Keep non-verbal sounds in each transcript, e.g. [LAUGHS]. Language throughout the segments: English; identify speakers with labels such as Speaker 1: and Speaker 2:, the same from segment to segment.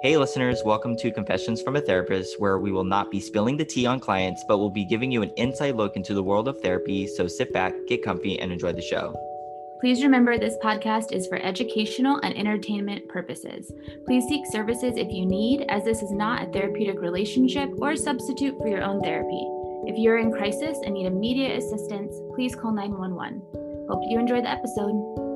Speaker 1: Hey, listeners, welcome to Confessions from a Therapist, where we will not be spilling the tea on clients, but we'll be giving you an inside look into the world of therapy. So sit back, get comfy, and enjoy the show.
Speaker 2: Please remember this podcast is for educational and entertainment purposes. Please seek services if you need, as this is not a therapeutic relationship or a substitute for your own therapy. If you're in crisis and need immediate assistance, please call 911. Hope you enjoy the episode.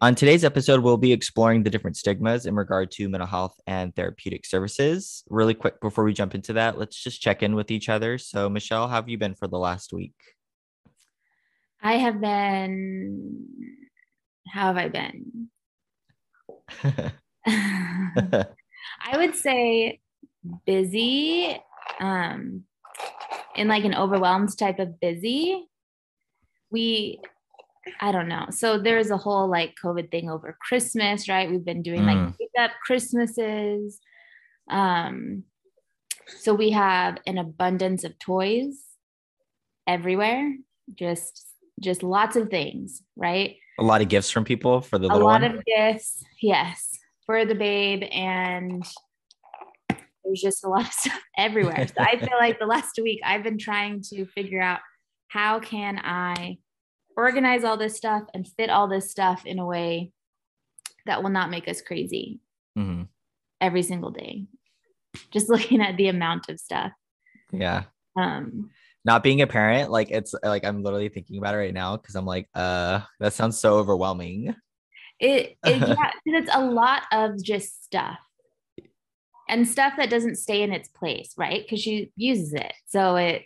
Speaker 1: On today's episode, we'll be exploring the different stigmas in regard to mental health and therapeutic services. Really quick before we jump into that, let's just check in with each other. So, Michelle, how have you been for the last week?
Speaker 2: I have been. How have I been? [LAUGHS] [LAUGHS] I would say busy, um, in like an overwhelmed type of busy. We I don't know. So there's a whole like COVID thing over Christmas, right? We've been doing like
Speaker 1: Mm.
Speaker 2: up Christmases. Um, so we have an abundance of toys everywhere, just just lots of things, right?
Speaker 1: a lot of gifts from people for the
Speaker 2: A
Speaker 1: little
Speaker 2: lot
Speaker 1: one.
Speaker 2: of gifts, yes, for the babe, and there's just a lot of [LAUGHS] stuff everywhere. So I feel like the last week I've been trying to figure out how can I organize all this stuff and fit all this stuff in a way that will not make us crazy
Speaker 1: Mhm.
Speaker 2: every single day. Just [LAUGHS] looking at the amount of stuff.
Speaker 1: Yeah.
Speaker 2: Um,
Speaker 1: Not being a parent, like it's like I'm literally thinking about it right now because I'm like, uh, that sounds so overwhelming.
Speaker 2: it, it [LAUGHS] yeah, it's a lot of just stuff and stuff that doesn't stay in its place, right? Because she uses it, so it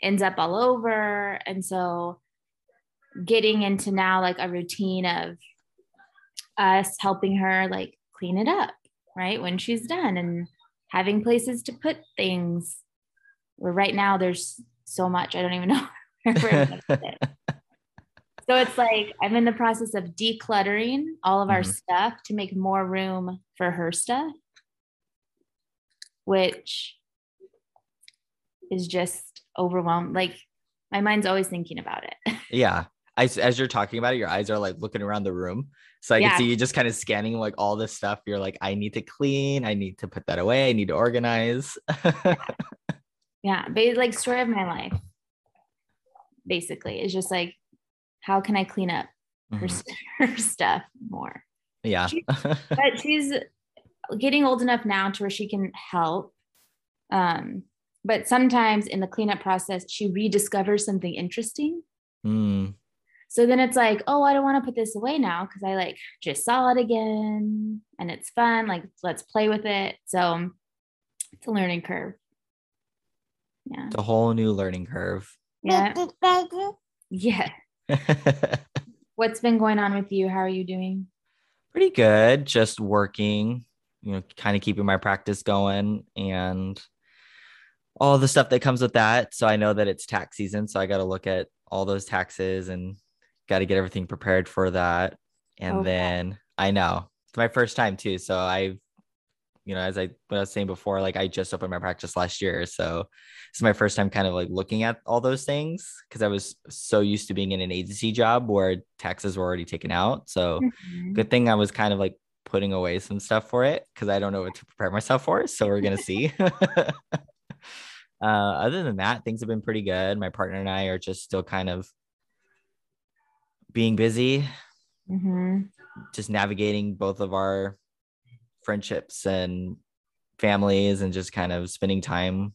Speaker 2: ends up all over, and so getting into now like a routine of us helping her like clean it up, right when she's done, and having places to put things. Where right now there's so much, I don't even [LAUGHS] know where we're gonna put it. [LAUGHS] So it's like I'm in the process of decluttering all of our
Speaker 1: Mhm.
Speaker 2: stuff to make more room for her stuff, which is just overwhelmed. Like my mind's always thinking about it. [LAUGHS]
Speaker 1: yeah. I, as you're talking about it, your eyes are like looking around the room. So I
Speaker 2: Yeah.
Speaker 1: can see you just kind of scanning like all this stuff. You're like, I need to clean. I need to put that away. I need to organize. [LAUGHS]
Speaker 2: yeah, but like story of my life, basically, is just like how can I clean up her,
Speaker 1: Mhm. [LAUGHS]
Speaker 2: her stuff more?
Speaker 1: Yeah. [LAUGHS]
Speaker 2: but she's getting old enough now to where she can help. Um, but sometimes in the cleanup process, she rediscovers something interesting.
Speaker 1: Mm,
Speaker 2: So then it's like, oh, I don't want to put this away now because I like just saw it again and it's fun. Like, let's play with it. So it's a learning curve. Yeah.
Speaker 1: it's a whole new learning curve.
Speaker 2: Yeah. Yeah. [LAUGHS] What's been going on with you? How are you doing?
Speaker 1: Pretty good. Just working, you know, kind of keeping my practice going and all the stuff that comes with that. So I know that it's tax season. So I got to look at all those taxes and got to get everything prepared for that. And
Speaker 2: Okay.
Speaker 1: then I know it's my first time too. So I've, you know, as I, what I was saying before, like I just opened my practice last year. So it's my first time kind of like looking at all those things because I was so used to being in an agency job where taxes were already taken out. So
Speaker 2: Mhm.
Speaker 1: good thing I was kind of like putting away some stuff for it because I don't know what to prepare myself for. So we're gonna see. [LAUGHS] uh, other than that, things have been pretty good. My partner and I are just still kind of being busy,
Speaker 2: Mhm.
Speaker 1: just navigating both of our friendships and families and just kind of spending time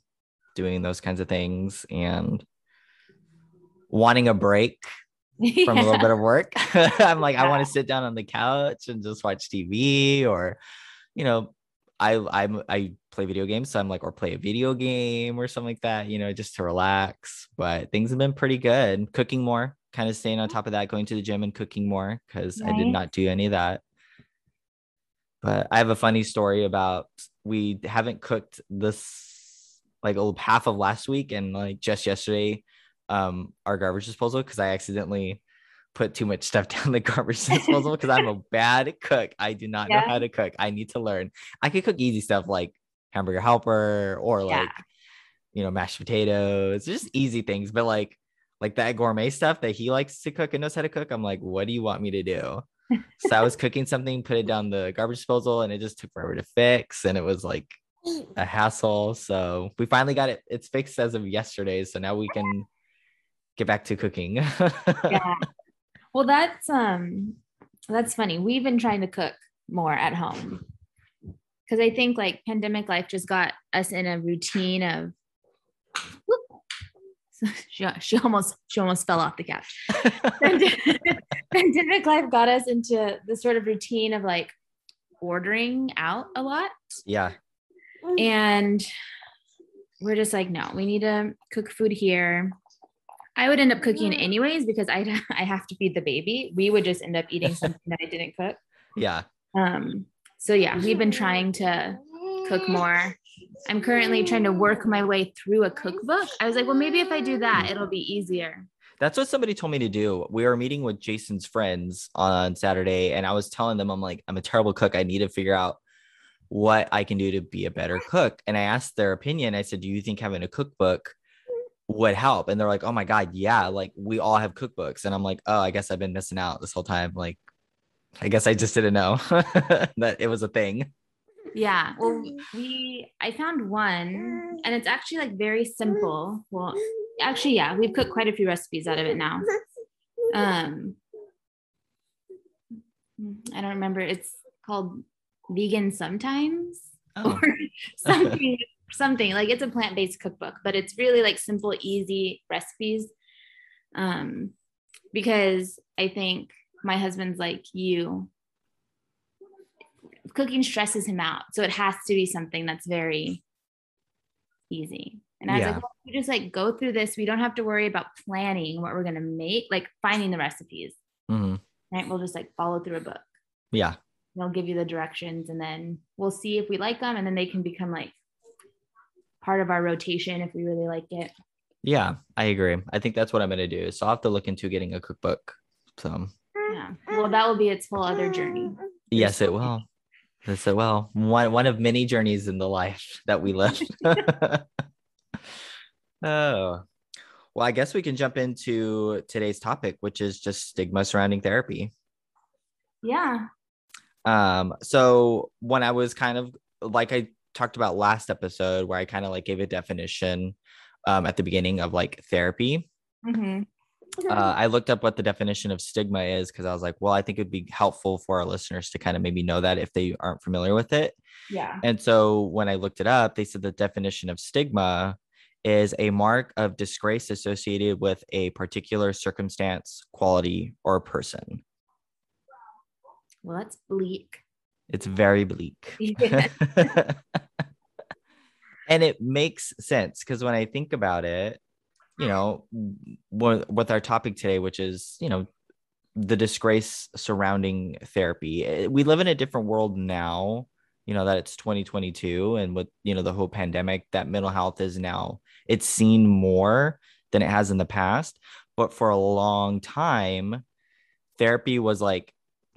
Speaker 1: doing those kinds of things and wanting a break [LAUGHS] from a little bit of work. [LAUGHS] I'm like, I want to sit down on the couch and just watch TV or, you know, I I'm I play video games, so I'm like, or play a video game or something like that, you know, just to relax. But things have been pretty good. Cooking more, kind of staying on top of that, going to the gym and cooking more because I did not do any of that. But I have a funny story about we haven't cooked this like oh, half of last week and like just yesterday um our garbage disposal because I accidentally put too much stuff [LAUGHS] down the garbage disposal because I'm a [LAUGHS] bad cook. I do not know how to cook. I need to learn. I could cook easy stuff like hamburger helper or
Speaker 2: Yeah.
Speaker 1: like you know mashed potatoes, just easy things. But like like that gourmet stuff that he likes to cook and knows how to cook, I'm like, what do you want me to do? so I was [LAUGHS] cooking something, put it down the garbage disposal, and it just took forever to fix. And it was like a hassle. So we finally got it. It's fixed as of yesterday. So now we can get back to cooking.
Speaker 2: yeah. [LAUGHS] Well, that's um that's funny. We've been trying to cook more at home. Cause I think like pandemic life just got us in a routine of [LAUGHS] she, she almost she almost fell off the couch. [LAUGHS] [LAUGHS] pandemic life got us into the sort of routine of like ordering out a lot.
Speaker 1: Yeah.
Speaker 2: And we're just like, no, we need to cook food here. I would end up cooking anyways because I I have to feed the baby. We would just end up eating something that I didn't cook.
Speaker 1: Yeah.
Speaker 2: Um. So yeah, we've been trying to cook more. I'm currently trying to work my way through a cookbook. I was like, well, maybe if I do that, it'll be easier.
Speaker 1: That's what somebody told me to do. We were meeting with Jason's friends on Saturday, and I was telling them, I'm like, I'm a terrible cook. I need to figure out what I can do to be a better cook. And I asked their opinion. I said, Do you think having a cookbook would help? And they're like, Oh my God, yeah. Like we all have cookbooks. And I'm like, Oh, I guess I've been missing out this whole time. Like, I guess I just didn't know [LAUGHS] that it was a thing.
Speaker 2: Yeah. Well, [LAUGHS] we, I found one and it's actually like very simple. Well, actually, yeah, we've cooked quite a few recipes out of it now. [LAUGHS] Um, I don't remember. It's called vegan sometimes oh. or [LAUGHS] something something like it's a plant-based cookbook but it's really like simple easy recipes um because i think my husband's like you cooking stresses him out so it has to be something that's very easy and i was like well, we just like go through this we don't have to worry about planning what we're going to make like finding the recipes mm-hmm. right we'll just like follow through a book
Speaker 1: yeah
Speaker 2: they'll give you the directions and then we'll see if we like them and then they can become like part of our rotation if we really like it.
Speaker 1: Yeah, I agree. I think that's what I'm going to do. So I'll have to look into getting a cookbook. So,
Speaker 2: yeah. Well, that will be its whole other journey.
Speaker 1: Yes, it will. Yes, it will. One, one of many journeys in the life that we live. [LAUGHS] [LAUGHS] oh, well, I guess we can jump into today's topic, which is just stigma surrounding therapy.
Speaker 2: Yeah.
Speaker 1: Um, so when I was kind of like I talked about last episode, where I kind of like gave a definition um, at the beginning of like therapy. Mm-hmm. Uh, I looked up what the definition of stigma is because I was like, well, I think it'd be helpful for our listeners to kind of maybe know that if they aren't familiar with it.
Speaker 2: Yeah.
Speaker 1: And so when I looked it up, they said the definition of stigma is a mark of disgrace associated with a particular circumstance, quality, or person.
Speaker 2: Well, that's bleak.
Speaker 1: It's very bleak. [LAUGHS] [LAUGHS] and it makes sense because when I think about it, you know, with our topic today, which is, you know, the disgrace surrounding therapy, eh, we live in a different world now, you know, that it's 2022 and with, you know, the whole pandemic, that mental health is now, it's seen more than it has in the past. But for a long time, therapy was like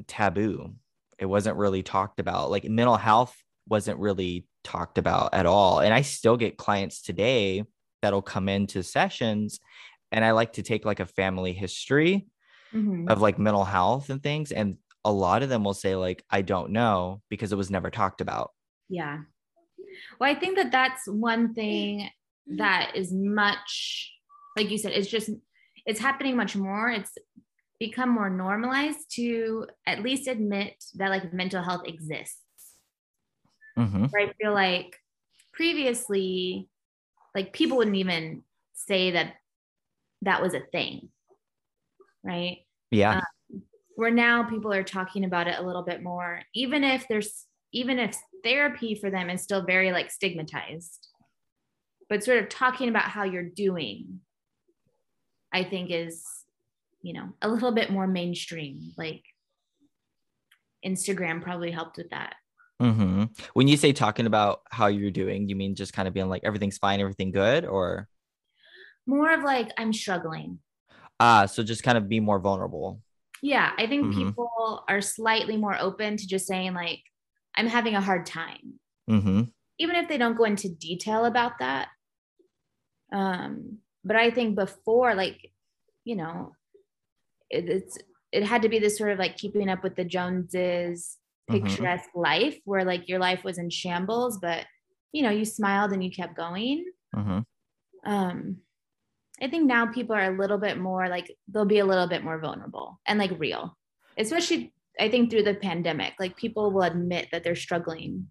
Speaker 1: taboo. It wasn't really talked about. Like mental health wasn't really talked about at all. And I still get clients today that'll come into sessions and I like to take like a family history mm-hmm. of like mental health and things. And a lot of them will say, like, I don't know because it was never talked about.
Speaker 2: Yeah. Well, I think that that's one thing that is much, like you said, it's just, it's happening much more. It's become more normalized to at least admit that like mental health exists. Mm-hmm. I feel like previously, like people wouldn't even say that that was a thing, right?
Speaker 1: Yeah.
Speaker 2: Um, where now people are talking about it a little bit more, even if there's, even if therapy for them is still very like stigmatized, but sort of talking about how you're doing, I think is you know, a little bit more mainstream. Like Instagram probably helped with that.
Speaker 1: Mm-hmm. When you say talking about how you're doing, you mean just kind of being like everything's fine, everything good, or
Speaker 2: more of like I'm struggling.
Speaker 1: Ah, so just kind of be more vulnerable.
Speaker 2: Yeah, I think mm-hmm. people are slightly more open to just saying like I'm having a hard time, mm-hmm. even if they don't go into detail about that. Um, but I think before, like you know, it's it had to be this sort of like keeping up with the Joneses
Speaker 1: Mhm.
Speaker 2: picturesque life where like your life was in shambles, but you know, you smiled and you kept going.
Speaker 1: Mhm.
Speaker 2: Um, I think now people are a little bit more like they'll be a little bit more vulnerable and like real, especially I think through the pandemic. Like people will admit that they're struggling.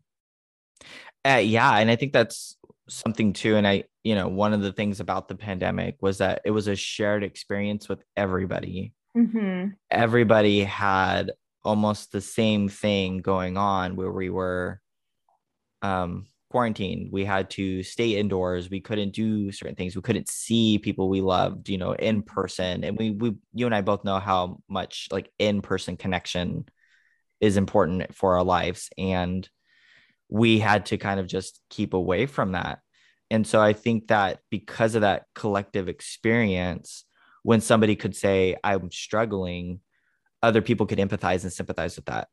Speaker 1: Uh, yeah, and I think that's something too. And I, you know, one of the things about the pandemic was that it was a shared experience with everybody.
Speaker 2: Mm-hmm.
Speaker 1: Everybody had almost the same thing going on where we were um quarantined. We had to stay indoors. We couldn't do certain things. We couldn't see people we loved, you know, in person. And we we you and I both know how much like in-person connection is important for our lives. And we had to kind of just keep away from that. And so I think that because of that collective experience, when somebody could say, I'm struggling, other people could empathize and sympathize with that.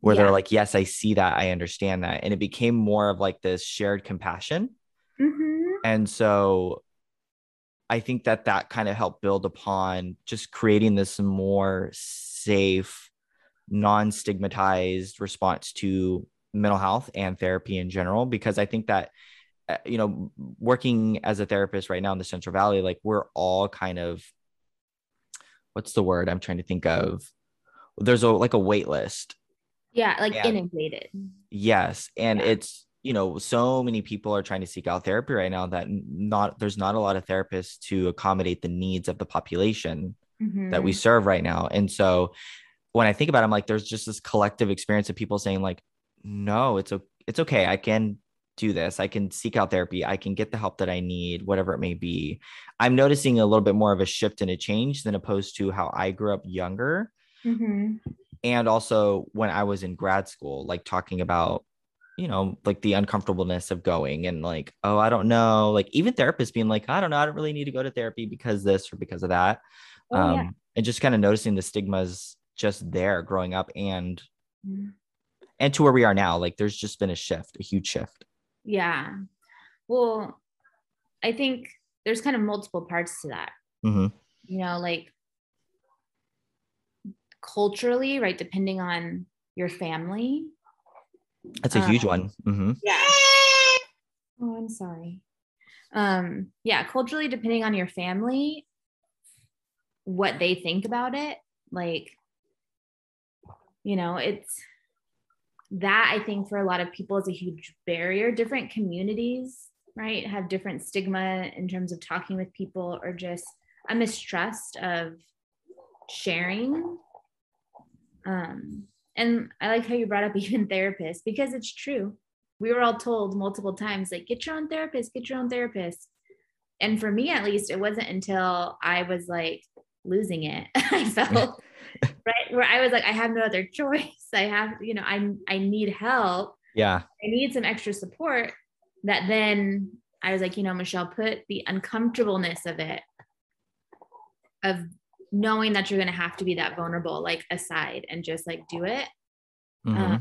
Speaker 1: Where
Speaker 2: Yeah.
Speaker 1: they're like, Yes, I see that. I understand that. And it became more of like this shared compassion.
Speaker 2: Mm-hmm.
Speaker 1: And so I think that that kind of helped build upon just creating this more safe, non stigmatized response to mental health and therapy in general. Because I think that, uh, you know, working as a therapist right now in the Central Valley, like we're all kind of, what's the word I'm trying to think of? There's a like a wait list
Speaker 2: Yeah, like
Speaker 1: Yeah.
Speaker 2: inundated.
Speaker 1: Yes, and
Speaker 2: Yeah.
Speaker 1: it's you know so many people are trying to seek out therapy right now that not there's not a lot of therapists to accommodate the needs of the population mm-hmm. that we serve right now. And so when I think about it, I'm like there's just this collective experience of people saying like no, it's o- it's okay. I can do this. I can seek out therapy. I can get the help that I need, whatever it may be. I'm noticing a little bit more of a shift and a change than opposed to how I grew up younger
Speaker 2: Mhm.
Speaker 1: and also when I was in grad school, like talking about, you know, like the uncomfortableness of going and like, oh, I don't know, like even therapists being like, I don't know, I don't really need to go to therapy because this or because of that.
Speaker 2: Oh,
Speaker 1: um,
Speaker 2: yeah.
Speaker 1: and just kind of noticing the stigmas just there growing up and
Speaker 2: Mhm.
Speaker 1: and to where we are now. Like there's just been a shift, a huge shift.
Speaker 2: Yeah. Well, I think there's kind of multiple parts to that.
Speaker 1: Mhm.
Speaker 2: You know, like culturally, right? Depending on your family.
Speaker 1: That's a huge
Speaker 2: Um,
Speaker 1: one. hmm
Speaker 2: Yeah. Oh, I'm sorry. Um, yeah, culturally, depending on your family, what they think about it, like, you know, it's that I think for a lot of people is a huge barrier. Different communities, right, have different stigma in terms of talking with people or just a mistrust of sharing. Um, and I like how you brought up [LAUGHS] even therapists because it's true we were all told multiple times like get your own therapist get your own therapist and for me at least it wasn't until i was like losing it [LAUGHS] i felt [LAUGHS] right where i was like i have no other choice [LAUGHS] i have you know i i need help
Speaker 1: Yeah.
Speaker 2: i need some extra support that then i was like you know michelle put the uncomfortableness of it of knowing that you're going to have to be that vulnerable like aside and just like do it
Speaker 1: Mhm.
Speaker 2: uh,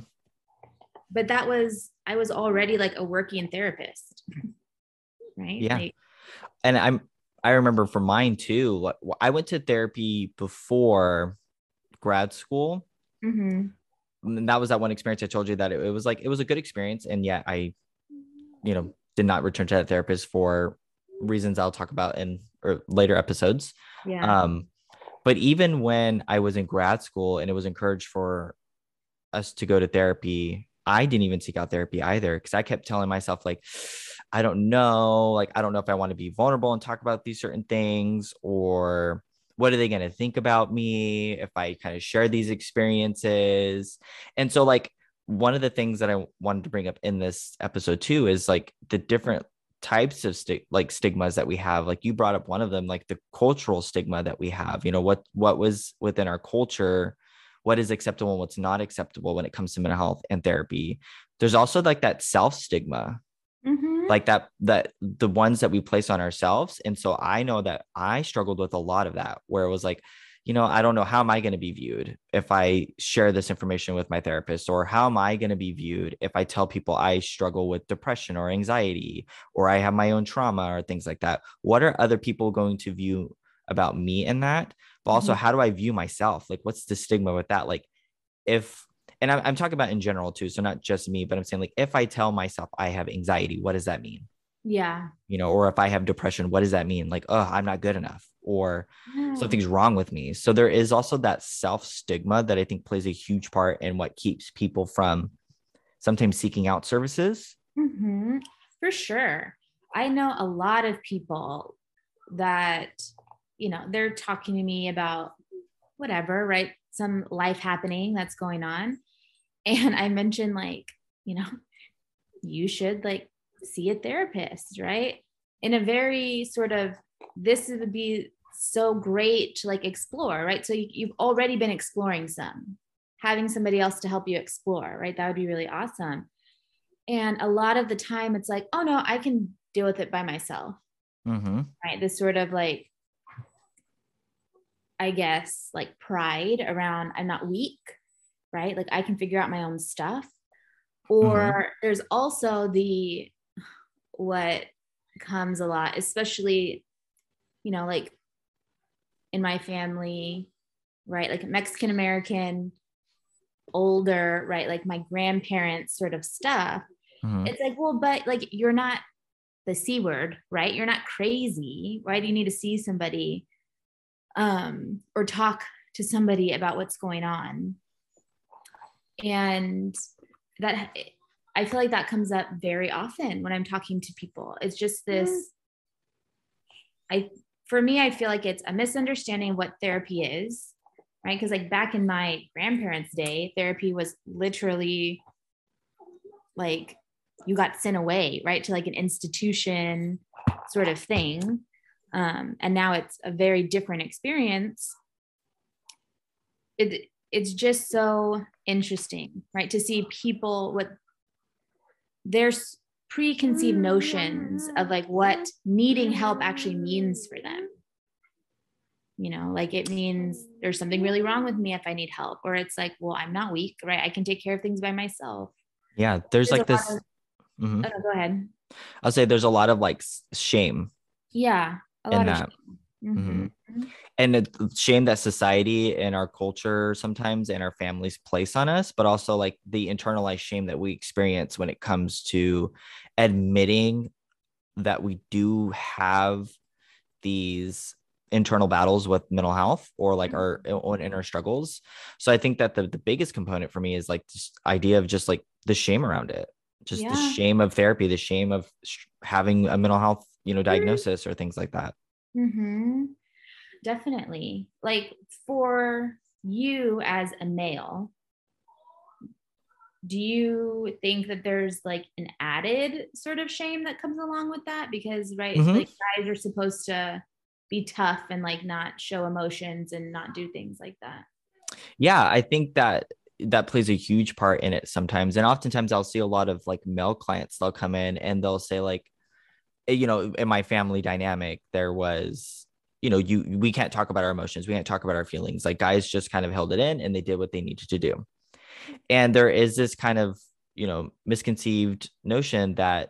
Speaker 2: but that was i was already like a working therapist [LAUGHS] right
Speaker 1: Yeah.
Speaker 2: like,
Speaker 1: and I'm I remember for mine too. like, I went to therapy before grad school.
Speaker 2: mhm.
Speaker 1: and that was that one experience I told you that it, it was like it was a good experience, and yet I, you know, did not return to that therapist for reasons I'll talk about in or later episodes.
Speaker 2: yeah
Speaker 1: Um, but even when I was in grad school and it was encouraged for us to go to therapy, I didn't even seek out therapy either because I kept telling myself like, I don't know, like I don't know if I want to be vulnerable and talk about these certain things or what are they going to think about me if I kind of share these experiences. And so like one of the things that I wanted to bring up in this episode too is like the different types of sti- like stigmas that we have. Like you brought up one of them like the cultural stigma that we have. You know what what was within our culture what is acceptable and what's not acceptable when it comes to mental health and therapy. There's also like that self stigma
Speaker 2: Mhm.
Speaker 1: like that that the ones that we place on ourselves. And so i know that i struggled with a lot of that where it was like you know i don't know how am i going to be viewed if i share this information with my therapist? Or how am i going to be viewed if i tell people i struggle with depression or anxiety or i have my own trauma or things like that? What are other people going to view about me in that? But also
Speaker 2: Mhm.
Speaker 1: how do i view myself? Like what's the stigma with that? Like if and I'm, I'm talking about in general too so not just me but i'm saying like if i tell myself i have anxiety what does that mean
Speaker 2: Yeah.
Speaker 1: you know or if i have depression what does that mean like oh i'm not good enough or something's wrong with me so there is also that self stigma that i think plays a huge part in what keeps people from sometimes seeking out services
Speaker 2: hmm For sure. I know a lot of people that, you know, they're talking to me about whatever, right? Some life happening that's going on. And I mentioned, like, you know, [LAUGHS] you should like see a therapist, right? In a very sort of, this would be so great to like explore, right? So you, you've already been exploring some, having somebody else to help you explore, right? That would be really awesome. And a lot of the time it's like, oh no, I can deal with it by myself,
Speaker 1: mm-hmm.
Speaker 2: right? This sort of like, I guess, like pride around I'm not weak, right? Like I can figure out my own stuff. Or there's also the what comes a lot, especially, you know, like in my family, right? Like Mexican American, older, right? Like my grandparents sort of stuff.
Speaker 1: Mhm.
Speaker 2: It's like, well, but like you're not the C word, right? You're not crazy. Why do you need to see somebody um, or talk to somebody about what's going on? And that I feel like that comes up very often when I'm talking to people. It's just this, I, for me, I feel like it's a misunderstanding of what therapy is, right? Because like back in my grandparents' day, therapy was literally like you got sent away, right, to like an institution sort of thing. Um, and now it's a very different experience. It it's just so interesting, right, to see people with their preconceived notions of like what needing help actually means for them. You know, like it means there's something really wrong with me if I need help, or it's like, well, I'm not weak, right? I can take care of things by myself.
Speaker 1: yeah there's
Speaker 2: There's
Speaker 1: like this
Speaker 2: of-
Speaker 1: Mhm.
Speaker 2: Oh, no, go ahead.
Speaker 1: i'll say there's a lot of like shame
Speaker 2: Yeah, a lot
Speaker 1: that.
Speaker 2: of shame. Mhm.
Speaker 1: And it's shame that society and our culture sometimes and our families place on us but also like the internalized shame that we experience when it comes to admitting that we do have these internal battles with mental health or like mm-hmm. our uh, own inner struggles. So i think that the, the biggest component for me is like this idea of just like the shame around it. Just the shame of therapy the shame of having a mental health you know mm-hmm. diagnosis or things like that.
Speaker 2: Mm-hmm. Definitely. Like for you as a male, do you think that there's like an added sort of shame that comes along with that? Because, right,
Speaker 1: Mhm.
Speaker 2: like guys are supposed to be tough and like not show emotions and not do things like that.
Speaker 1: yeah i think that that plays a huge part in it sometimes and oftentimes i'll see a lot of like male clients they'll come in and they'll say like you know in my family dynamic there was you know you we can't talk about our emotions we can't talk about our feelings like guys just kind of held it in and they did what they needed to do and there is this kind of you know misconceived notion that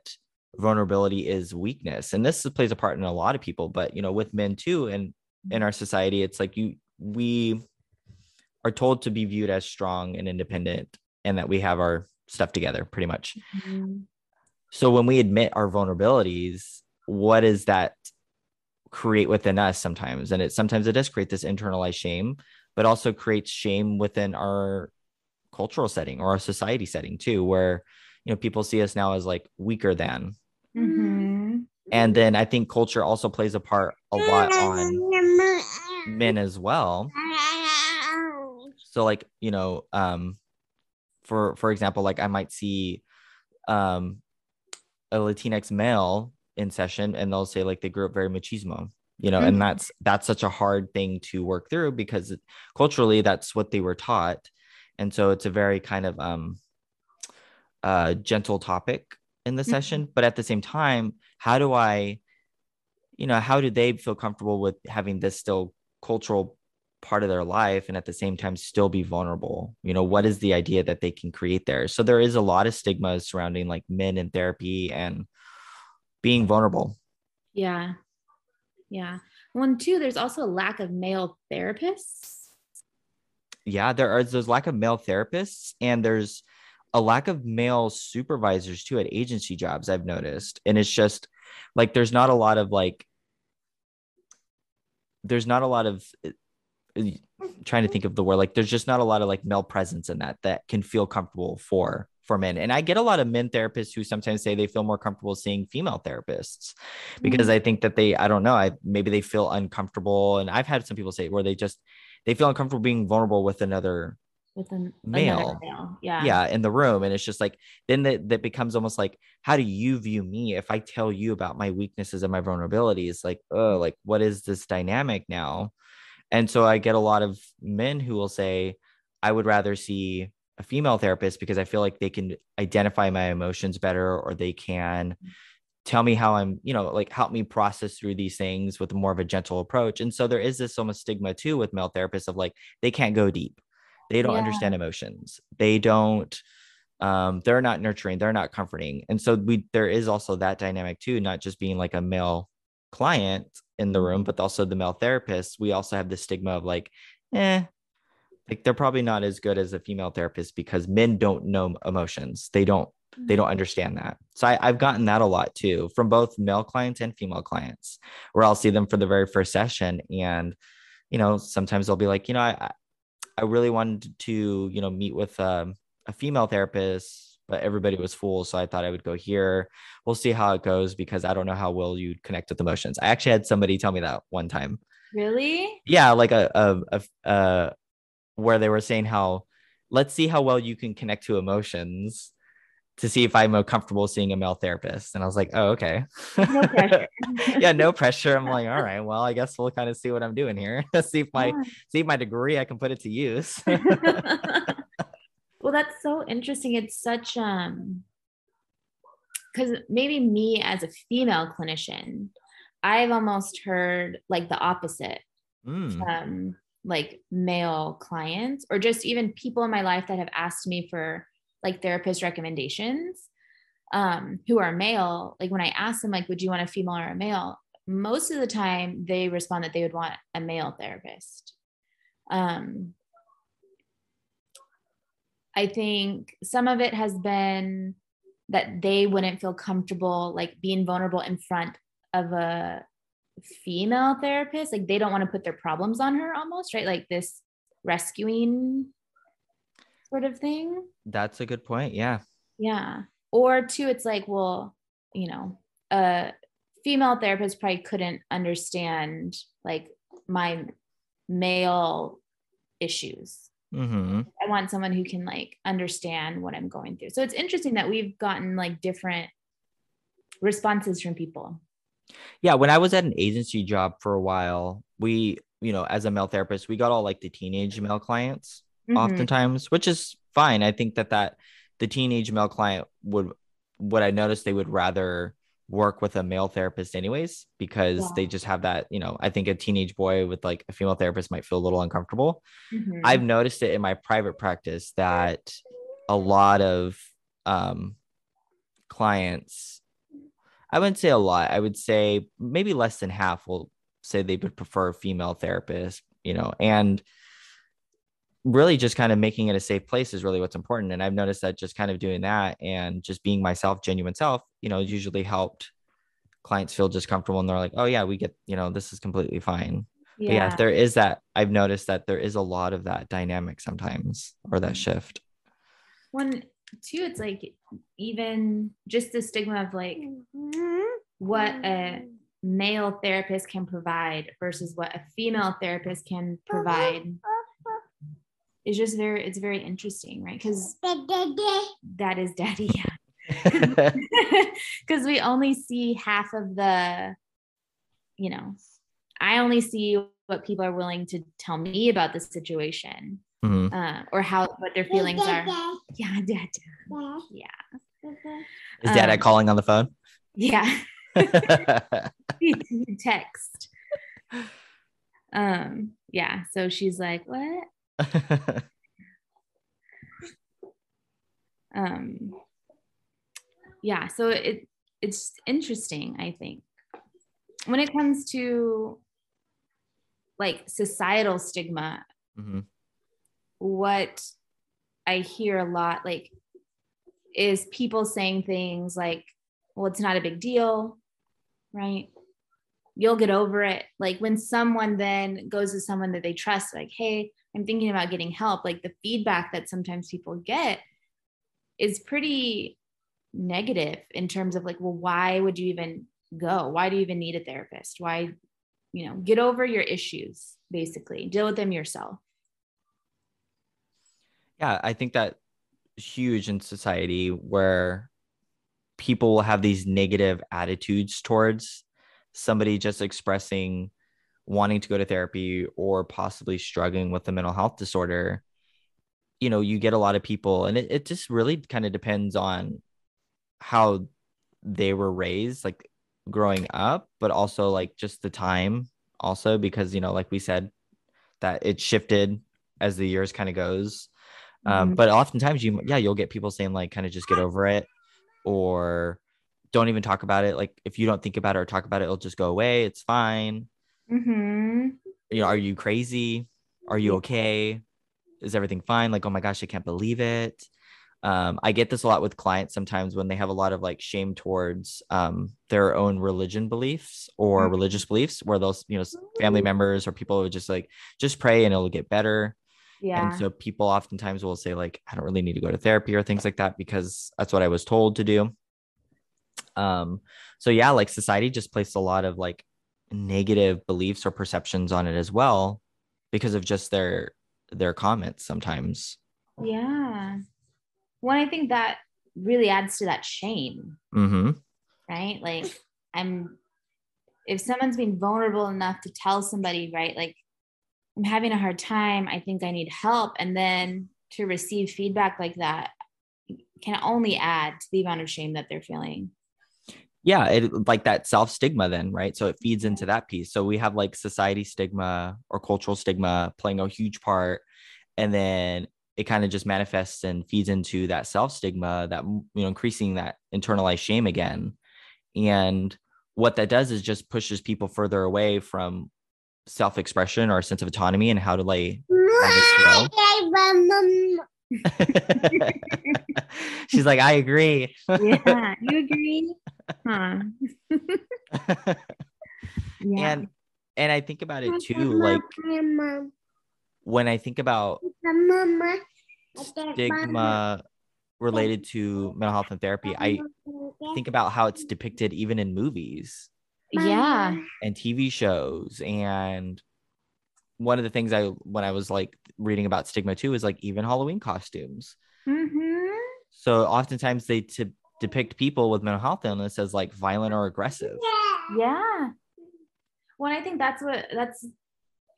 Speaker 1: vulnerability is weakness and this plays a part in a lot of people but you know with men too and in our society it's like you we are told to be viewed as strong and independent and that we have our stuff together pretty much
Speaker 2: Mhm.
Speaker 1: so when we admit our vulnerabilities what is that create within us sometimes. And it sometimes it does create this internalized shame but also creates shame within our cultural setting or our society setting too where you know people see us now as like weaker than.
Speaker 2: Mhm.
Speaker 1: and then i think culture also plays a part a lot on men as well. So like you know um for for example like i might see um a latinx male in session and they'll say like they grew up very machismo you know and
Speaker 2: Mhm.
Speaker 1: that's that's such a hard thing to work through because culturally that's what they were taught and so it's a very kind of um uh gentle topic in the
Speaker 2: Mhm.
Speaker 1: session but at the same time how do i you know how do they feel comfortable with having this still cultural part of their life and at the same time still be vulnerable you know what is the idea that they can create there so there is a lot of stigma surrounding like men in therapy and being vulnerable
Speaker 2: Yeah. Yeah. One, two, there's also a lack of male therapists.
Speaker 1: Yeah, there are there's lack of male therapists and there's a lack of male supervisors too at agency jobs, I've noticed. And it's just like there's not a lot of like there's not a lot of uh, trying to think of the word like there's just not a lot of like male presence in that that can feel comfortable for for men. And I get a lot of men therapists who sometimes say they feel more comfortable seeing female therapists because mm-hmm. I think that they, I don't know, I maybe they feel uncomfortable. And I've had some people say where they just they feel uncomfortable being vulnerable with another
Speaker 2: with a male. male. Yeah.
Speaker 1: Yeah. In the room. And it's just like then that, that becomes almost like, how do you view me if I tell you about my weaknesses and my vulnerabilities? Like, oh, like what is this dynamic now? And so I get a lot of men who will say, I would rather see a female therapist because I feel like they can identify my emotions better or they can tell me how I'm, you know, like help me process through these things with more of a gentle approach. And so there is this almost stigma too with male therapists of like they can't go deep. They don't yeah. understand emotions. They don't um they're not nurturing, they're not comforting. And so we there is also that dynamic too, not just being like a male client in the room, mm-hmm. but also the male therapist. We also have the stigma of like, eh, like they're probably not as good as a female therapist because men don't know emotions. They don't they don't mm-hmm. understand that. So I, i've gotten that a lot too from both male clients and female clients where i'll see them for the very first session and you know sometimes they'll be like you know i i really wanted to you know meet with um, a female therapist but everybody was full so i thought i would go here. We'll see how it goes because i don't know how well you connect with emotions. I actually had somebody tell me that one time.
Speaker 2: Really?
Speaker 1: Yeah like a a, a, a where they were saying how let's see how well you can connect to emotions to see if I'm comfortable seeing a male therapist. And I was like, oh, okay. No pressure. [LAUGHS] yeah, no pressure. I'm like, all right, well, I guess we'll kind of see what I'm doing here. Let's [LAUGHS] see if my yeah. see if my degree I can put it to use. [LAUGHS]
Speaker 2: well, that's so interesting. It's such um because maybe me as a female clinician, I've almost heard like the opposite. Mm. Um, like male clients or just even people in my life that have asked me for like therapist recommendations um, who are male like when i ask them like would you want a female or a male? Most of the time they respond that they would want a male therapist. Um, i think some of it has been that they wouldn't feel comfortable like being vulnerable in front of a female therapist like they don't want to put their problems on her almost right? Like this rescuing sort of thing.
Speaker 1: That's a good point yeah.
Speaker 2: Yeah. Or two it's like well you know a female therapist probably couldn't understand like my male issues. Mm-hmm. i want someone who can like understand what i'm going through. So it's interesting that we've gotten like different responses from people
Speaker 1: yeah, when I was at an agency job for a while, we, you know, as a male therapist, we got all like the teenage male clients mm-hmm. oftentimes, which is fine. I think that that the teenage male client would what I noticed they would rather work with a male therapist anyways because yeah. they just have that you know i think a teenage boy with like a female therapist might feel a little uncomfortable mm-hmm. i've noticed it in my private practice that a lot of um clients I wouldn't say a lot. I would say maybe less than half will say they would prefer a female therapist, you know, and really just kind of making it a safe place is really what's important. And I've noticed that just kind of doing that and just being myself, genuine self, you know, usually helped clients feel just comfortable and they're like, oh, yeah, we get, you know, this is completely fine. Yeah. yeah, there is that. I've noticed that there is a lot of that dynamic sometimes or that mm-hmm. shift.
Speaker 2: When too it's like even just the stigma of like mm-hmm. what a mm-hmm. male therapist can provide versus what a female therapist can mm-hmm. provide is just very it's very interesting right? Because that is daddy yeah. [LAUGHS] [LAUGHS] Because we only see half of the you know i only see what people are willing to tell me about the situation mm-hmm. uh, or how what their feelings are. Yeah, [LAUGHS] dad. Yeah.
Speaker 1: Is dad um, calling on the phone?
Speaker 2: Yeah. [LAUGHS] Text. Um, yeah. So she's like, what? [LAUGHS] um yeah, so it it's interesting, I think. When it comes to like societal stigma,
Speaker 1: hmm
Speaker 2: what I hear a lot like is people saying things like, well, it's not a big deal, right? You'll get over it. Like when someone then goes to someone that they trust, like, hey, I'm thinking about getting help, like the feedback that sometimes people get is pretty negative in terms of like, well, why would you even go? Why do you even need a therapist? Why, you know, get over your issues, basically, deal with them yourself.
Speaker 1: Yeah i think that huge in society where people will have these negative attitudes towards somebody just expressing wanting to go to therapy or possibly struggling with a mental health disorder you know you get a lot of people and it, it just really kind of depends on how they were raised like growing up but also like just the time also because you know like we said that it shifted as the years kind of goes um,
Speaker 2: Mhm.
Speaker 1: but oftentimes you yeah you'll get people saying like kind of just get over it or don't even talk about it. Like if you don't think about it or talk about it it'll just go away. It's fine.
Speaker 2: Mm-hmm.
Speaker 1: you know are you crazy? Are you okay? Is everything fine? Like oh my gosh i can't believe it. Um, i get this a lot with clients sometimes when they have a lot of like shame towards um, their own religion beliefs or
Speaker 2: Mhm.
Speaker 1: religious beliefs where those you know family members or people would just like just pray and it'll get better
Speaker 2: Yeah.
Speaker 1: and so people oftentimes will say like i don't really need to go to therapy or things like that because that's what i was told to do um so yeah like society just placed a lot of like negative beliefs or perceptions on it as well because of just their their comments sometimes
Speaker 2: yeah. Well, I think that really adds to that shame,
Speaker 1: mm-hmm
Speaker 2: right? Like, I'm, if someone's been vulnerable enough to tell somebody, right, like, I'm having a hard time, I think I need help. And then to receive feedback like that can only add to the amount of shame that they're feeling.
Speaker 1: yeah it like that self stigma then right? So it feeds into that piece. So we have like society stigma or cultural stigma playing a huge part. And then it kind of just manifests and feeds into that self stigma that you know increasing that internalized shame again. And what that does is just pushes people further away from self expression or a sense of autonomy and how to lay [LAUGHS] she's like i agree
Speaker 2: Yeah. You [LAUGHS] agree? Huh. [LAUGHS] Yeah.
Speaker 1: and and i think about it too like when i think about stigma related to mental health and therapy i think about how it's depicted even in movies
Speaker 2: yeah.
Speaker 1: and tv shows and one of the things i when i was like reading about stigma too is like even halloween costumes
Speaker 2: Mm-hmm.
Speaker 1: so oftentimes they to depict people with mental health illness as like violent or aggressive
Speaker 2: Yeah. Well, I think that's what that's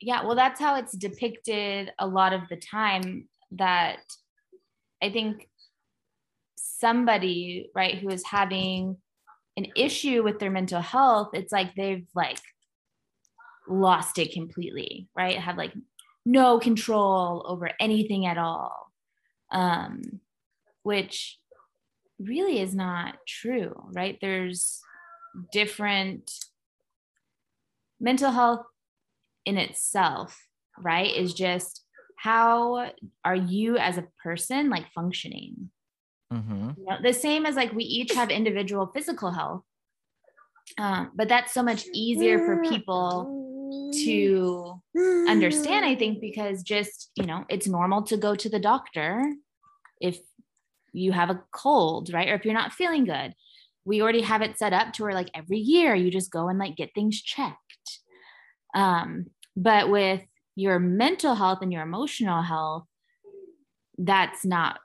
Speaker 2: yeah, well, that's how it's depicted a lot of the time that I think somebody, right, who is having an issue with their mental health, it's like they've like lost it completely, right? Have like no control over anything at all. Um, which really is not true, right? There's different mental health in itself, right? Is just how are you as a person like functioning?
Speaker 1: Hmm
Speaker 2: You know, the same as like we each have individual physical health, um, but that's so much easier for people to understand i think because just you know it's normal to go to the doctor if you have a cold right? Or if you're not feeling good. We already have it set up to where like every year you just go and like get things checked. Um but with your mental health and your emotional health that's not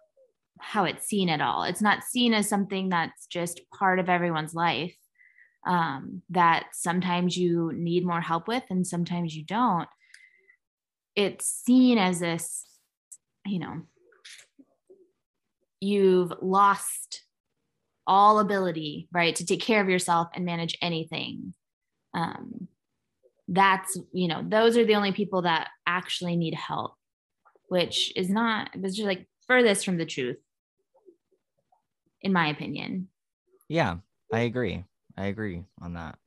Speaker 2: how it's seen at all. It's not seen as something that's just part of everyone's life um, that sometimes you need more help with and sometimes you don't. It's seen as this you know you've lost all ability right to take care of yourself and manage anything. Um, that's you know those are the only people that actually need help which is not it's just like furthest from the truth in my opinion
Speaker 1: Yeah, I agree. I agree on that.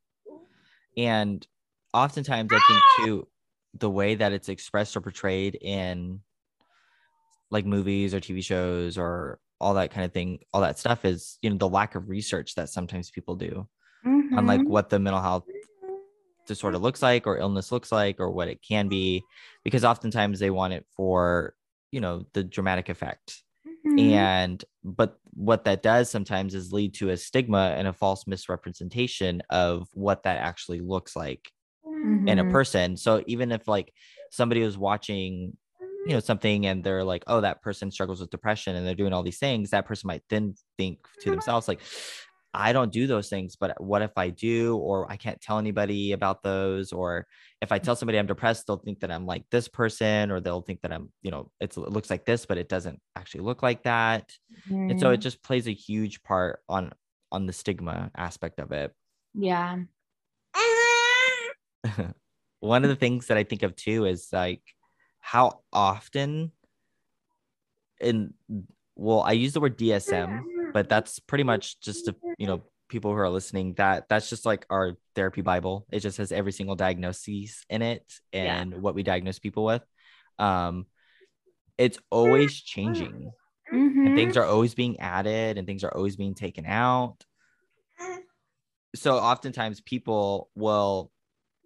Speaker 1: And oftentimes I think too, the way that it's expressed or portrayed in like movies or TV shows or all that kind of thing, all that stuff is, you know, the lack of research that sometimes people do mm-hmm. on like mm-hmm. what the mental health disorder looks like or illness looks like or what it can be because oftentimes they want it for you know the dramatic effect mm-hmm. and but what that does sometimes is lead to a stigma and a false misrepresentation of what that actually looks like mm-hmm. in a mm-hmm. person so even if like somebody was watching you know something and they're like oh that person struggles with depression and they're doing all these things that person might then think to themselves like I don't do those things, but what if I do, or I can't tell anybody about those, or if I tell somebody I'm depressed, they'll think that I'm like this person, or they'll think that I'm, you know, it looks like this, but it doesn't actually look like that. Mm-hmm. And so it mm-hmm. just plays a huge part on on the stigma aspect of it.
Speaker 2: Yeah. [LAUGHS]
Speaker 1: One of the things that I think of too is like how often in well, I use the word DSM but that's pretty much just to you know people who are listening that that's just like our therapy bible. It just has every single diagnosis in it and yeah. what we diagnose people with. Um it's always changing. Mm-hmm. and things are always being added and things are always being taken out. So oftentimes people will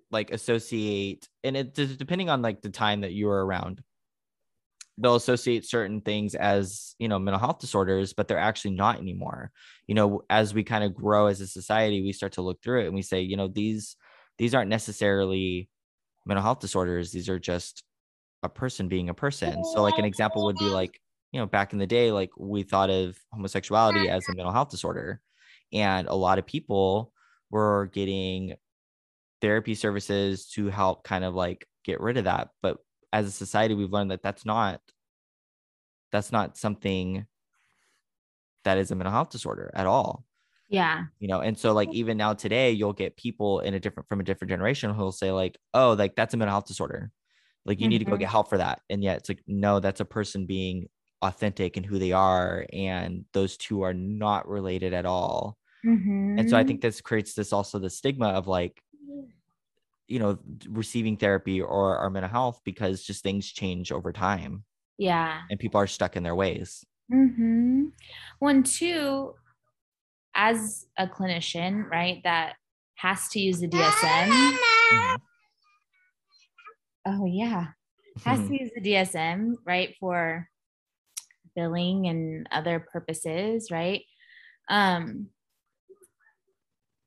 Speaker 1: like associate and it depending on like the time that you were around they'll associate certain things as you know mental health disorders but they're actually not anymore. You know as we kind of grow as a society we start to look through it and we say you know these these aren't necessarily mental health disorders. These are just a person being a person. So like an example would be like you know back in the day like we thought of homosexuality as a mental health disorder. And a lot of people were getting therapy services to help kind of like get rid of that. But as a society we've learned that that's not that's not something that is a mental health disorder at all
Speaker 2: yeah
Speaker 1: you know and so like even now today you'll get people in a different from a different generation who'll say like oh like that's a mental health disorder like you mm-hmm. need to go mm-hmm. get help for that and yet it's like no that's a person being authentic and who they are and those two are not related at all mm-hmm. and so i think this creates this also the stigma of like you know receiving therapy or our mental health because just things change over time.
Speaker 2: Yeah.
Speaker 1: And people are stuck in their ways.
Speaker 2: Mm-hmm. one two as a clinician right that has to use the dsm mm-hmm. oh yeah. Has to use the dsm right for billing and other purposes right? Um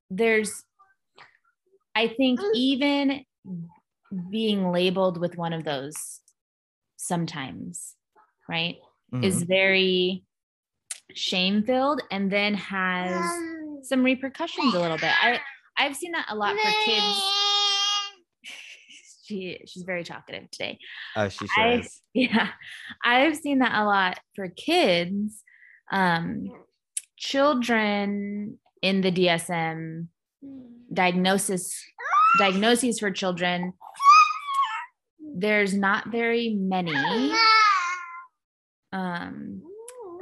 Speaker 2: there's I think mm. even being labeled with one of those sometimes, right, mm-hmm. is very shame filled and then has some repercussions a little bit. I I've seen that a lot for kids. [LAUGHS] She she's very talkative today.
Speaker 1: Oh, she sure I, is. [LAUGHS]
Speaker 2: Yeah, I've seen that a lot for kids. Um, children in the DSM diagnosis diagnoses for children. There's not very many. Um,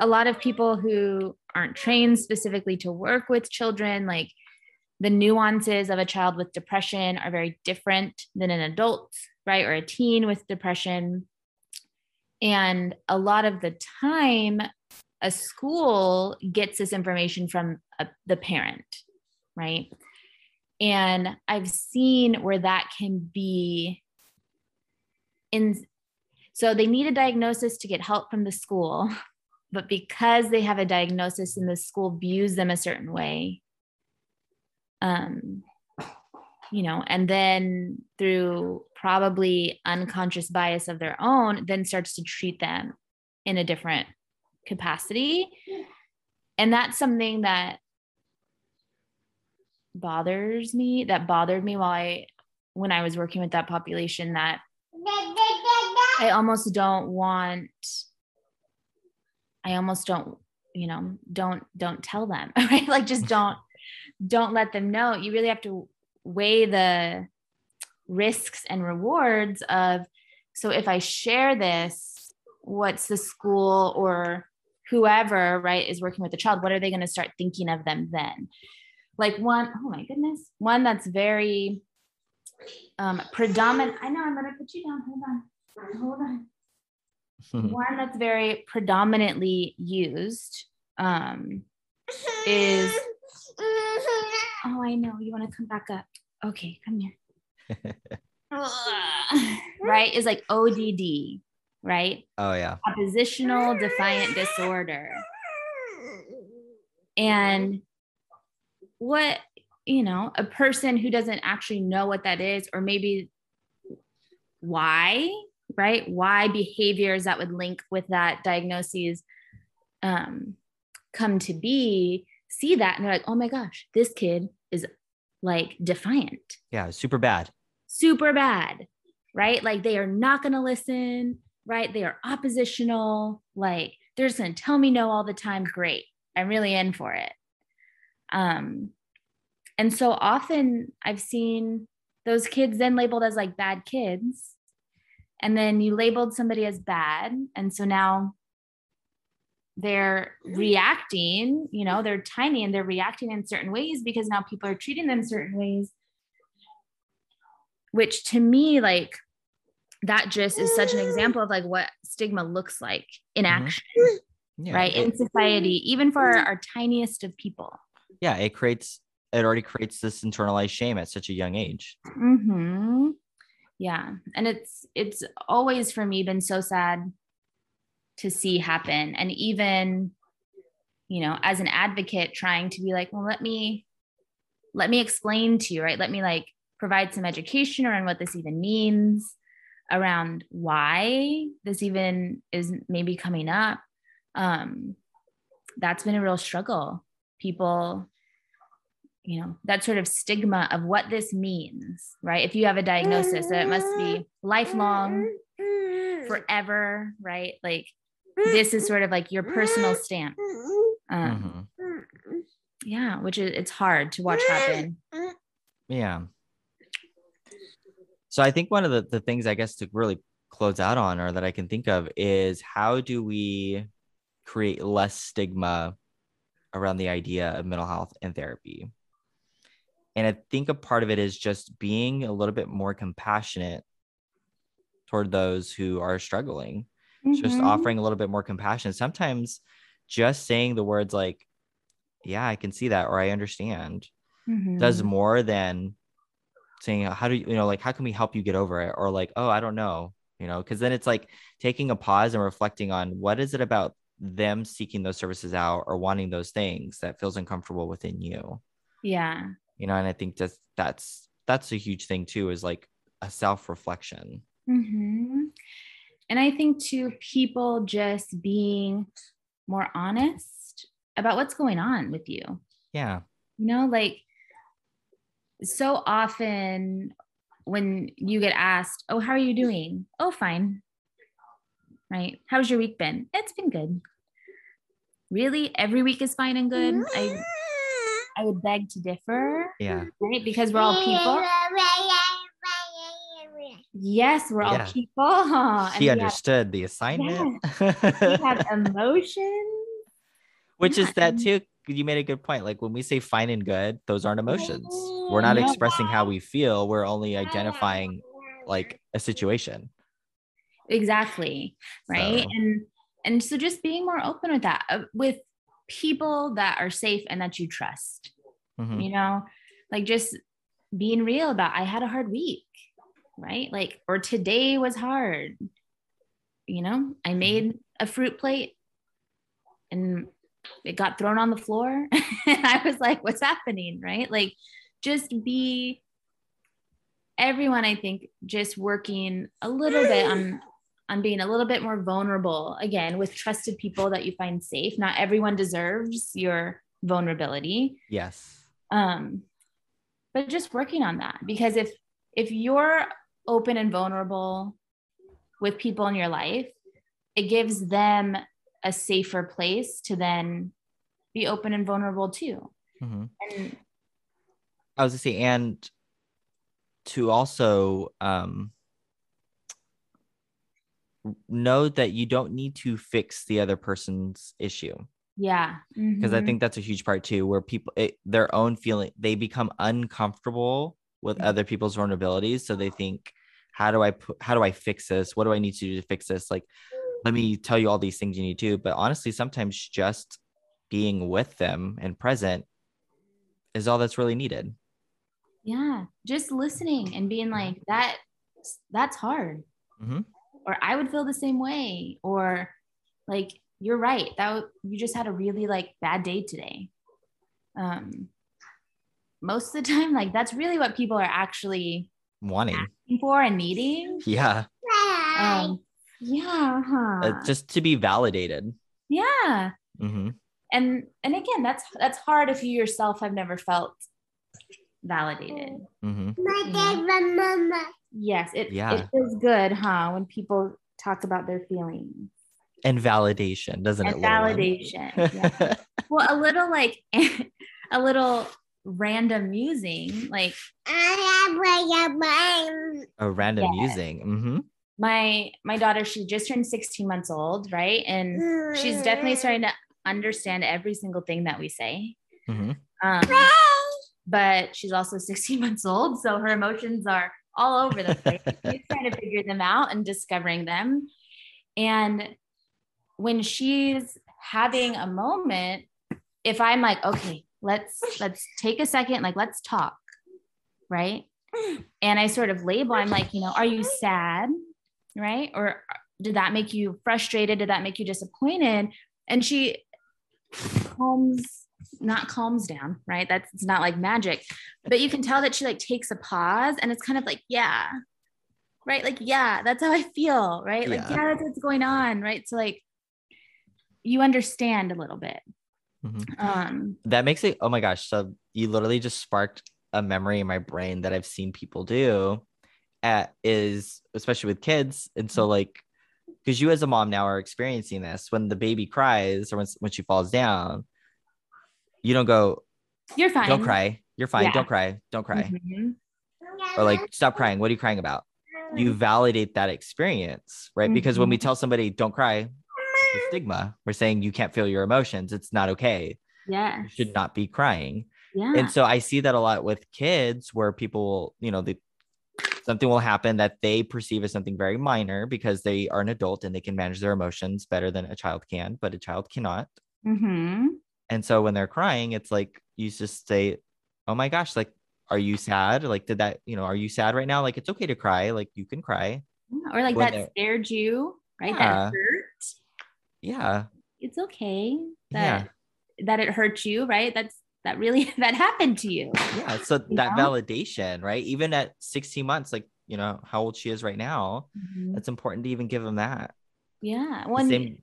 Speaker 2: a lot of people who aren't trained specifically to work with children like the nuances of a child with depression are very different than an adult right or a teen with depression. And a lot of the time a school gets this information from a, the parent right and I've seen where that can be in so they need a diagnosis to get help from the school, but because they have a diagnosis and the school views them a certain way, um, you know, and then through probably unconscious bias of their own, then starts to treat them in a different capacity. And that's something that bothers me that bothered me while I when I was working with that population that I almost don't want I almost don't you know don't don't tell them [LAUGHS] right? Like just [LAUGHS] don't don't let them know. You really have to weigh the risks and rewards of so if I share this what's the school or whoever right is working with the child what are they going to start thinking of them then like one oh my goodness one that's very um, predominant. I know I'm gonna put you down. Hold on. Hold on. [LAUGHS] One that's very predominantly used um, is. [LAUGHS] Oh, I know. You want to come back up? Okay, come here. [LAUGHS] right? Is like ODD, right?
Speaker 1: Oh yeah.
Speaker 2: Oppositional defiant disorder. And what, you know, a person who doesn't actually know what that is, or maybe why, right? Why behaviors that would link with that diagnosis um, come to be, see that and they're like, oh my gosh, this kid is like defiant.
Speaker 1: Yeah, super bad.
Speaker 2: Super bad, right? Like they are not going to listen, right? They are oppositional. Like they're just going to tell me no all the time. Great. I'm really in for it. Um, and so often I've seen those kids then labeled as like bad kids. And then you labeled somebody as bad. And so now they're reacting, you know, they're tiny and they're reacting in certain ways because now people are treating them certain ways. Which to me, like, that just is such an example of like what stigma looks like in mm-hmm. action, yeah. right? In society, even for our, our tiniest of people.
Speaker 1: Yeah, it creates it already creates this internalized shame at such a young age.
Speaker 2: Mm-hmm. Yeah, and it's it's always for me been so sad to see happen, and even you know as an advocate trying to be like, well, let me let me explain to you, right? Let me like provide some education around what this even means, around why this even is maybe coming up. Um, that's been a real struggle. People you know that sort of stigma of what this means right? If you have a diagnosis that it must be lifelong forever right? Like this is sort of like your personal stamp. Um, mm-hmm. yeah which is it's hard to watch happen.
Speaker 1: Yeah. So i think one of the, the things i guess to really close out on or that i can think of is how do we create less stigma around the idea of mental health and therapy and I think a part of it is just being a little bit more compassionate toward those who are struggling, mm-hmm. just offering a little bit more compassion. Sometimes just saying the words like, yeah, I can see that, or I understand, mm-hmm. does more than saying, how do you, you know, like, how can we help you get over it? Or like, oh, I don't know, you know, because then it's like taking a pause and reflecting on what is it about them seeking those services out or wanting those things that feels uncomfortable within you.
Speaker 2: Yeah.
Speaker 1: You know and i think that's that's that's a huge thing too is like a self-reflection.
Speaker 2: Mm-hmm. and i think too people just being more honest about what's going on with you.
Speaker 1: Yeah.
Speaker 2: You know like so often when you get asked oh how are you doing? Oh fine right how's your week been it's been good really every week is fine and good i I would beg to differ.
Speaker 1: Yeah.
Speaker 2: Right? Because we're all people. Yes, we're all people. [LAUGHS]
Speaker 1: She understood have, the assignment.
Speaker 2: Yes. [LAUGHS] we have emotions.
Speaker 1: Which yeah. is that too. You made a good point. Like when we say fine and good, those aren't emotions. We're not no. expressing how we feel. We're only identifying like a situation.
Speaker 2: Exactly. Right. So. And and so just being more open with that, uh, with people that are safe and that you trust. Mm-hmm. You know, like just being real about I had a hard week, right? Like, or today was hard. You know, I mm-hmm. made a fruit plate and it got thrown on the floor. [LAUGHS] and I was like, what's happening? Right. Like, just be everyone, I think, just working a little bit on on being a little bit more vulnerable again with trusted people that you find safe. Not everyone deserves your vulnerability.
Speaker 1: Yes.
Speaker 2: Um but just working on that because if if you're open and vulnerable with people in your life it gives them a safer place to then be open and vulnerable too. Mm-hmm. and
Speaker 1: i was to say and to also um know that you don't need to fix the other person's issue
Speaker 2: yeah
Speaker 1: because mm-hmm. i think that's a huge part too where people it, their own feeling they become uncomfortable with other people's vulnerabilities. So they think, how do I put, how do I fix this? What do I need to do to fix this? Like, let me tell you all these things you need to. But honestly, sometimes just being with them and present is all that's really needed.
Speaker 2: Yeah. Just listening and being like, that, that's hard.
Speaker 1: Mhm.
Speaker 2: Or I would feel the same way. Or like, you're right. That w- you just had a really like bad day today. Um, most of the [LAUGHS] time, like that's really what people are actually
Speaker 1: Wanting.
Speaker 2: for and needing.
Speaker 1: Yeah.
Speaker 2: Um, yeah. huh.
Speaker 1: Uh, just to be validated.
Speaker 2: yeah.
Speaker 1: hmm
Speaker 2: And and again, that's that's hard if you yourself have never felt validated.
Speaker 1: hmm
Speaker 2: Yes, it
Speaker 1: Yeah.
Speaker 2: it feels good, huh? When people talk about their feelings
Speaker 1: And validation, doesn't
Speaker 2: and
Speaker 1: it?
Speaker 2: validation. yeah. [LAUGHS] Well, a little like [LAUGHS] a little random musing, like
Speaker 1: A random
Speaker 2: Yeah.
Speaker 1: using. hmm
Speaker 2: my my daughter, she just turned 16 months old, right? And she's definitely starting to understand every single thing that we say.
Speaker 1: hmm
Speaker 2: Um, but she's also 16 months old, so her emotions are all over the place. [LAUGHS] trying to figure them out and discovering them. And when she's having a moment, if I'm like, okay, let's let's take a second, like let's talk, right? And I sort of label, I'm like, you know, are you sad? Right? Or did that make you frustrated? Did that make you disappointed? And she calms not calms down right that's it's not like magic but you can tell that she like takes a pause and it's kind of like yeah right like yeah that's how i feel right like
Speaker 1: Yeah.
Speaker 2: yeah that's what's going on right so like you understand a little bit
Speaker 1: Mhm.
Speaker 2: um
Speaker 1: That makes it. Oh my gosh! So you literally just sparked a memory in my brain that I've seen people do. At is especially with kids, and so like, because you as a mom now are experiencing this when the baby cries or when when she falls down, you don't go,
Speaker 2: you're fine
Speaker 1: don't cry, you're fine,
Speaker 2: Yeah.
Speaker 1: don't cry, don't cry,
Speaker 2: Mhm.
Speaker 1: or like stop crying. What are you crying about? You validate that experience, right? Because when we
Speaker 2: Mhm.
Speaker 1: tell somebody don't cry, the stigma. We're saying you can't feel your emotions. It's not okay.
Speaker 2: yeah
Speaker 1: You should not be crying.
Speaker 2: yeah
Speaker 1: And so I see that a lot with kids where people will, you know, they something will happen that they perceive as something very minor because they are an adult and they can manage their emotions better than a child can, but a child cannot.
Speaker 2: hmm
Speaker 1: And so when they're crying, it's like you just say, Oh my gosh, like, are you sad? Like, did that, you know, are you sad right now? Like, it's okay to cry. Like, you can cry.
Speaker 2: or like
Speaker 1: When
Speaker 2: that scared you right
Speaker 1: Yeah.
Speaker 2: that hurt
Speaker 1: Yeah.
Speaker 2: it's okay
Speaker 1: Yeah.
Speaker 2: that that it hurt you right that's that really [LAUGHS] that happened to you
Speaker 1: Yeah. So
Speaker 2: You
Speaker 1: that
Speaker 2: know?
Speaker 1: validation, right? Even at 16 months, like, you know, how old she is right now,
Speaker 2: Mhm.
Speaker 1: it's important to even give them that.
Speaker 2: yeah when
Speaker 1: same-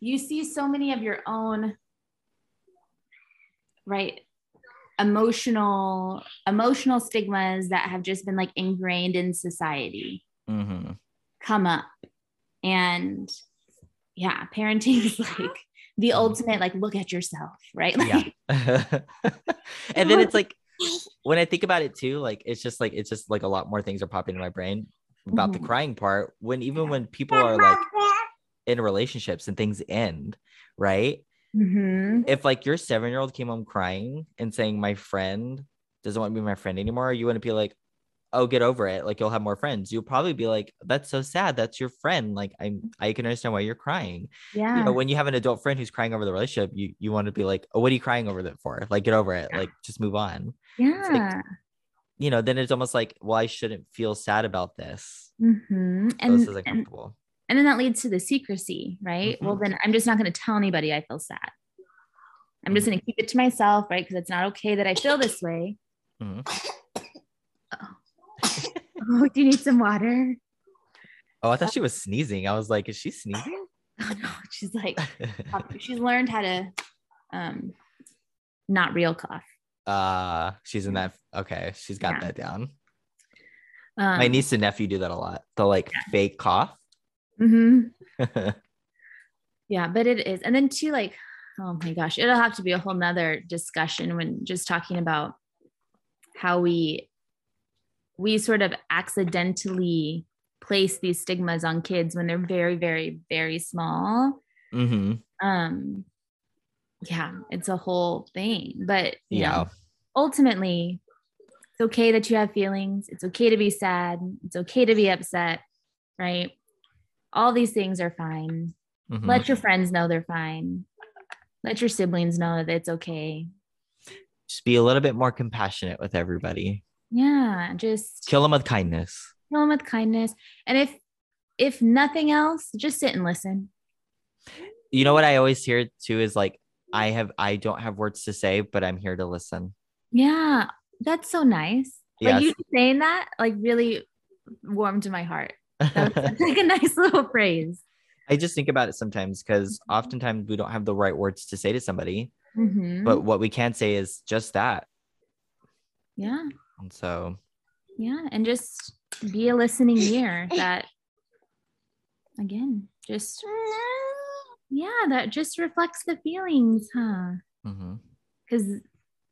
Speaker 2: you see so many of your own right emotional emotional stigmas that have just been like ingrained in society
Speaker 1: Mhm.
Speaker 2: come up and yeah parenting is like the
Speaker 1: Mhm.
Speaker 2: ultimate like look at yourself right like
Speaker 1: yeah [LAUGHS] and then it's like [LAUGHS] when i think about it too like it's just like it's just like a lot more things are popping in my brain about the
Speaker 2: Mhm.
Speaker 1: crying part when even when people are like in relationships and things end right
Speaker 2: Mhm.
Speaker 1: if like your seven year old came home crying and saying my friend doesn't want to be my friend anymore you wouldn't be like oh get over it like you'll have more friends you'll probably be like that's so sad that's your friend like i'm i can understand why you're crying
Speaker 2: yeah
Speaker 1: you know, when you have an adult friend who's crying over the relationship, you you want to be like, oh, what are you crying over that for? Like, get over it. Like, just move on.
Speaker 2: yeah
Speaker 1: You know, then it's almost like, well, I shouldn't feel sad about this.
Speaker 2: Mhm.
Speaker 1: So
Speaker 2: and,
Speaker 1: this is uncomfortable.
Speaker 2: And then that leads to the secrecy right well
Speaker 1: Mm-hmm.
Speaker 2: then i'm just not going to tell anybody i feel sad i'm just
Speaker 1: Mhm.
Speaker 2: going to keep it to myself right because it's not okay that i feel this way
Speaker 1: Mhm.
Speaker 2: oh do you need some water
Speaker 1: Oh, I thought she was sneezing. I was like, is she sneezing? [LAUGHS]
Speaker 2: oh no she's like [LAUGHS] she's learned how to um not real cough
Speaker 1: uh, she's in that. Okay, she's got
Speaker 2: Yeah.
Speaker 1: that down.
Speaker 2: um,
Speaker 1: My niece and nephew do that a lot. The like fake cough.
Speaker 2: Mhm. [LAUGHS] yeah but it is and then too like oh my gosh it'll have to be a whole nother discussion when just talking about how we we sort of accidentally place these stigmas on kids when they're very very very small
Speaker 1: hmm
Speaker 2: um yeah it's a whole thing but
Speaker 1: Yeah.
Speaker 2: know ultimately It's okay that you have feelings. It's okay to be sad. It's okay to be upset, right? All these things are fine.
Speaker 1: Mhm.
Speaker 2: Let your friends know they're fine. Let your siblings know that it's okay.
Speaker 1: Just be a little bit more compassionate with everybody.
Speaker 2: Yeah, just
Speaker 1: Kill them with kindness.
Speaker 2: kill them with kindness. And if if nothing else, just sit and listen.
Speaker 1: You know what I always hear too is like, I have, I don't have words to say, but I'm here to listen.
Speaker 2: Yeah, that's so nice. Like you saying that, like really warmed my heart. That was like a nice little phrase.
Speaker 1: I just think about it sometimes because oftentimes we don't have the right words to say to somebody,
Speaker 2: Mhm.
Speaker 1: but what we can say is just that.
Speaker 2: yeah,
Speaker 1: And so,
Speaker 2: yeah, and just be a listening ear. That again, just yeah, that just reflects the feelings, huh? Because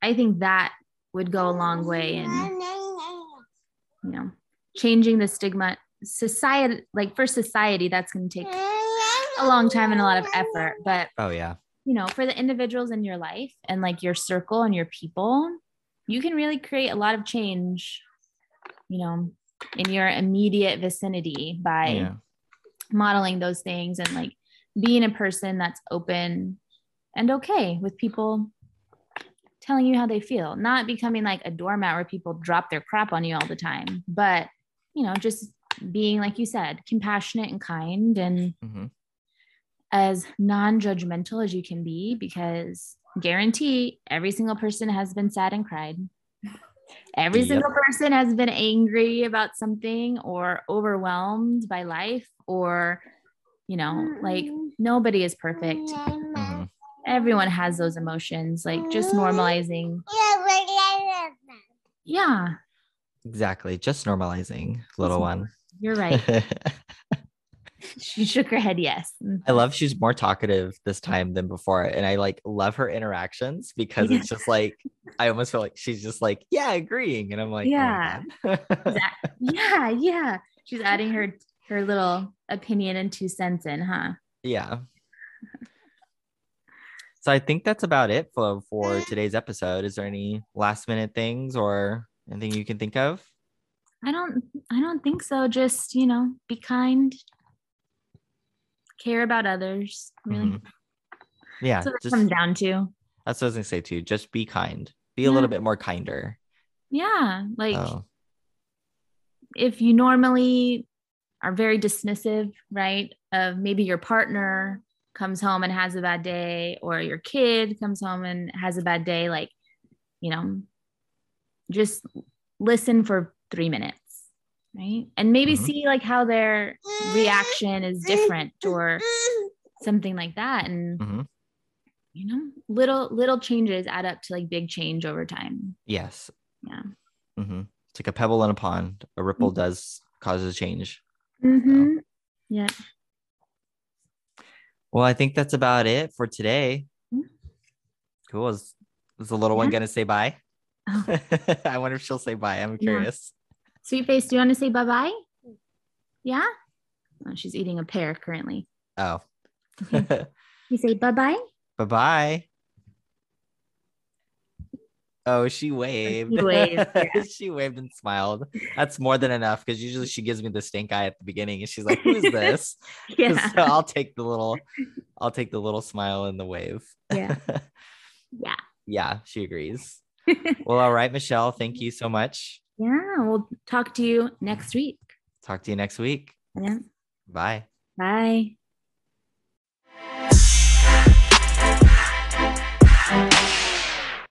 Speaker 2: I think that would go a long way in you know changing the stigma society like for society that's going to take a long time and a lot of effort but
Speaker 1: oh yeah,
Speaker 2: you know for the individuals in your life and like your circle and your people you can really create a lot of change you know in your immediate vicinity by
Speaker 1: yeah,
Speaker 2: modeling those things and like being a person that's open and okay with people telling you how they feel not becoming like a doormat where people drop their crap on you all the time but you know just being like you said compassionate and kind and
Speaker 1: mhm.
Speaker 2: as non-judgmental as you can be because guarantee every single person has been sad and cried every
Speaker 1: Yep.
Speaker 2: single person has been angry about something or overwhelmed by life or you know like nobody is perfect
Speaker 1: Mhm.
Speaker 2: everyone has those emotions like just normalizing yeah
Speaker 1: exactly. Just normalizing, little one.
Speaker 2: You're [LAUGHS] right she shook her head yes [LAUGHS]
Speaker 1: I love she's more talkative this time than before. And I like love her interactions because
Speaker 2: Yeah.
Speaker 1: it's just like [LAUGHS] I almost feel like she's just like, yeah, agreeing. And I'm like,
Speaker 2: Yeah.
Speaker 1: oh my God.
Speaker 2: Exact- yeah yeah she's adding her her little opinion and two cents in huh
Speaker 1: yeah. So I think that's about it for, for eh. today's episode. Is there any last minute things or anything you can think of?
Speaker 2: I don't I don't think so. Just, you know, be kind. Care about others. Really.
Speaker 1: Mhm. Yeah.
Speaker 2: That's what it comes down to.
Speaker 1: that's what I was gonna say too. Just be kind. Be a little bit more kinder.
Speaker 2: Yeah. Like
Speaker 1: Oh,
Speaker 2: if you normally are very dismissive, right? Of maybe your partner comes home and has a bad day, or your kid comes home and has a bad day, like, you know, just listen for three minutes, right? And maybe
Speaker 1: Mhm.
Speaker 2: see like how their reaction is different [LAUGHS] or something like that. And
Speaker 1: Mhm.
Speaker 2: you know, little little changes add up to like big change over time.
Speaker 1: yes.
Speaker 2: Yeah.
Speaker 1: hmm It's like a pebble in a pond. A ripple
Speaker 2: Mhm.
Speaker 1: does cause a change.
Speaker 2: Mm-hmm. Yeah.
Speaker 1: Well, I think that's about it for today.
Speaker 2: Mhm.
Speaker 1: Cool. Is, is the little one gonna say bye?
Speaker 2: Oh. [LAUGHS]
Speaker 1: I wonder if she'll say bye. I'm
Speaker 2: Yeah. Sweet face, do you want to say bye bye? Yeah. Oh, she's eating a pear currently.
Speaker 1: Oh. [LAUGHS]
Speaker 2: You say bye bye.
Speaker 1: bye bye. Oh, she waved.
Speaker 2: waved, yeah. [LAUGHS]
Speaker 1: she waved and smiled. That's more than enough because usually she gives me the stink eye at the beginning and she's like, Who's [LAUGHS] this?
Speaker 2: Yeah.
Speaker 1: so I'll take the little I'll take the little smile and the wave.
Speaker 2: Yeah. Yeah.
Speaker 1: yeah, she agrees. Well, all right, Michelle. Thank you so much.
Speaker 2: Yeah. We'll talk to you next week.
Speaker 1: Talk to you next week.
Speaker 2: Yeah.
Speaker 1: Bye.
Speaker 2: Bye.